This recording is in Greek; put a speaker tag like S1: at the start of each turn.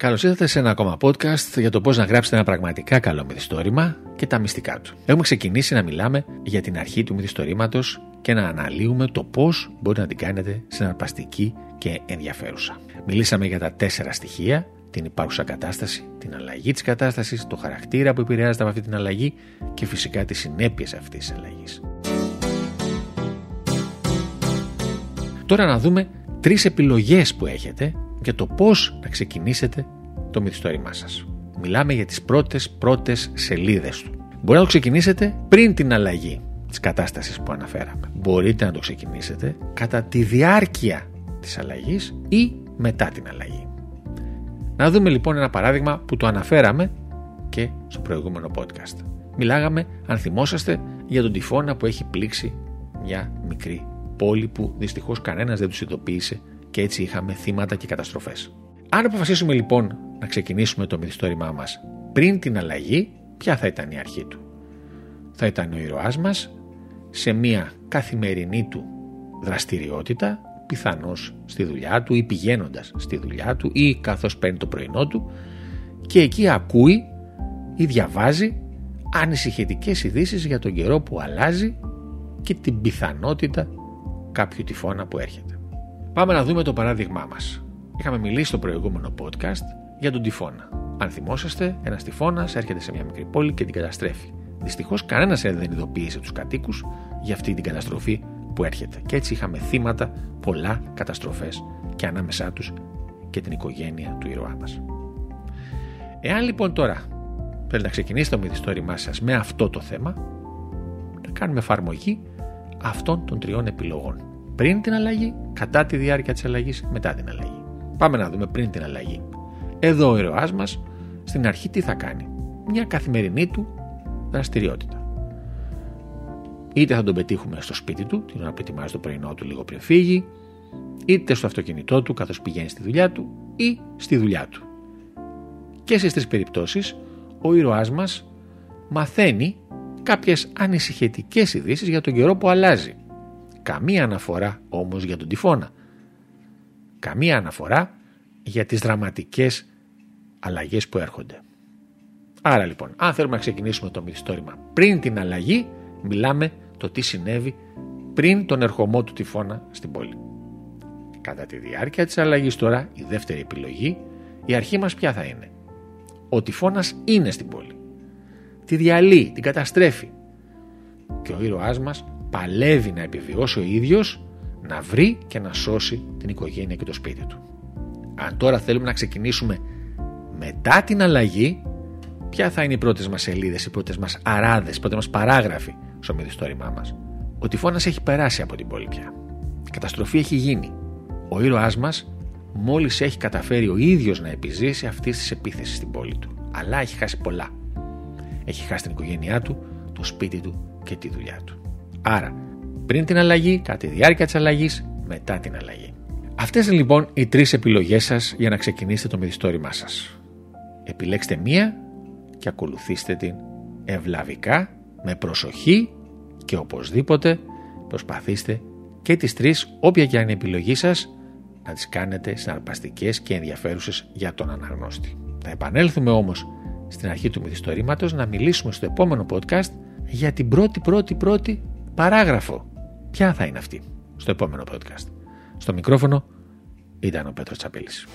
S1: Καλώς ήρθατε σε ένα ακόμα podcast για το πώς να γράψετε ένα πραγματικά καλό μυθιστόρημα και τα μυστικά του. Έχουμε ξεκινήσει να μιλάμε για την αρχή του μυθιστορήματος και να αναλύουμε το πώς μπορεί να την κάνετε συναρπαστική και ενδιαφέρουσα. Μιλήσαμε για τα τέσσερα στοιχεία, την υπάρχουσα κατάσταση, την αλλαγή της κατάστασης, το χαρακτήρα που επηρεάζεται από αυτή την αλλαγή και φυσικά τις συνέπειες αυτής της αλλαγής. Τώρα να δούμε τρεις επιλογές που έχετε για το πώς να ξεκινήσετε το μυθιστόρημά σας. Μιλάμε για τις πρώτες πρώτες σελίδες του. Μπορεί να το ξεκινήσετε πριν την αλλαγή της κατάστασης που αναφέραμε. Μπορείτε να το ξεκινήσετε κατά τη διάρκεια της αλλαγής ή μετά την αλλαγή. Να δούμε λοιπόν ένα παράδειγμα που το αναφέραμε και στο προηγούμενο podcast. Μιλάγαμε, αν θυμόσαστε, για τον τυφώνα που έχει πλήξει μια μικρή πόλη που δυστυχώς κανένας δεν τους ειδοποίησε και έτσι είχαμε θύματα και καταστροφές. Αν αποφασίσουμε λοιπόν να ξεκινήσουμε το μυθιστόρημά μας πριν την αλλαγή, ποια θα ήταν η αρχή του; Θα ήταν ο ήρωάς μας σε μια καθημερινή του δραστηριότητα, πιθανώς στη δουλειά του ή πηγαίνοντας στη δουλειά του ή καθώς παίρνει το πρωινό του και εκεί ακούει ή διαβάζει ανησυχητικές ειδήσεις για τον καιρό που αλλάζει και την πιθανότητα κάποιου τυφώνα που έρχεται. Πάμε να δούμε το παράδειγμά μας. Είχαμε μιλήσει στο προηγούμενο podcast για τον τυφώνα. Αν θυμόσαστε, ένας τυφώνας έρχεται σε μια μικρή πόλη και την καταστρέφει. Δυστυχώς, κανένας δεν ειδοποίησε τους κατοίκους για αυτή την καταστροφή που έρχεται. Και έτσι είχαμε θύματα, πολλά καταστροφές και ανάμεσά τους και την οικογένεια του ήρωά μας. Εάν λοιπόν τώρα θέλετε να ξεκινήσετε το μυθιστόρημά σας με αυτό το θέμα, να κάνουμε εφαρμογή αυτών των τριών επιλογών πριν την αλλαγή, κατά τη διάρκεια της αλλαγής, μετά την αλλαγή. Πάμε να δούμε πριν την αλλαγή. Εδώ ο ήρωάς μας στην αρχή τι θα κάνει; Μια καθημερινή του δραστηριότητα. Είτε θα τον πετύχουμε στο σπίτι του, την ώρα που ετοιμάζει το πρωινό του λίγο πριν φύγει, είτε στο αυτοκίνητό του καθώς πηγαίνει στη δουλειά του ή στη δουλειά του. Και στις τρεις περιπτώσεις ο ήρωάς μας μαθαίνει κάποιες ανησυχητικές ειδήσεις για τον καιρό που αλλάζει Καμία αναφορά όμως για τον τυφώνα. Καμία αναφορά για τις δραματικές αλλαγές που έρχονται. Άρα λοιπόν, αν θέλουμε να ξεκινήσουμε το μυθιστόρημα πριν την αλλαγή, μιλάμε το τι συνέβη πριν τον ερχομό του τυφώνα στην πόλη. Κατά τη διάρκεια της αλλαγής τώρα, η δεύτερη επιλογή, η αρχή μας ποια θα είναι; Ο τυφώνας είναι στην πόλη. Τη διαλύει, την καταστρέφει. Και ο ήρωάς μας παλεύει να επιβιώσει ο ίδιος, να βρει και να σώσει την οικογένεια και το σπίτι του. Αν τώρα θέλουμε να ξεκινήσουμε μετά την αλλαγή, ποια θα είναι οι πρώτες μας σελίδες, οι πρώτες μας αράδες, οι πρώτες μας παράγραφοι στο μυθιστόρημά μας; Ο τυφώνας έχει περάσει από την πόλη πια. Η καταστροφή έχει γίνει. Ο ήρωάς μας μόλις έχει καταφέρει ο ίδιος να επιζήσει αυτής της επίθεσης στην πόλη του. Αλλά έχει χάσει πολλά. Έχει χάσει την οικογένειά του, το σπίτι του και τη δουλειά του. Άρα, πριν την αλλαγή, κατά τη διάρκεια της αλλαγής, μετά την αλλαγή. Αυτές είναι λοιπόν οι τρεις επιλογές σας για να ξεκινήσετε το μυθιστόρημά σας. Επιλέξτε μία και ακολουθήστε την ευλαβικά, με προσοχή και οπωσδήποτε προσπαθήστε και τις τρεις, όποια και αν είναι η επιλογή σας, να τις κάνετε συναρπαστικές και ενδιαφέρουσες για τον αναγνώστη. Θα επανέλθουμε όμως στην αρχή του μυθιστορήματος να μιλήσουμε στο επόμενο podcast για την πρώτη πρώτη πρώτη παράγραφο. Ποια θα είναι αυτή; Στο επόμενο podcast. Στο μικρόφωνο ήταν ο Πέτρος Τσαπέλης.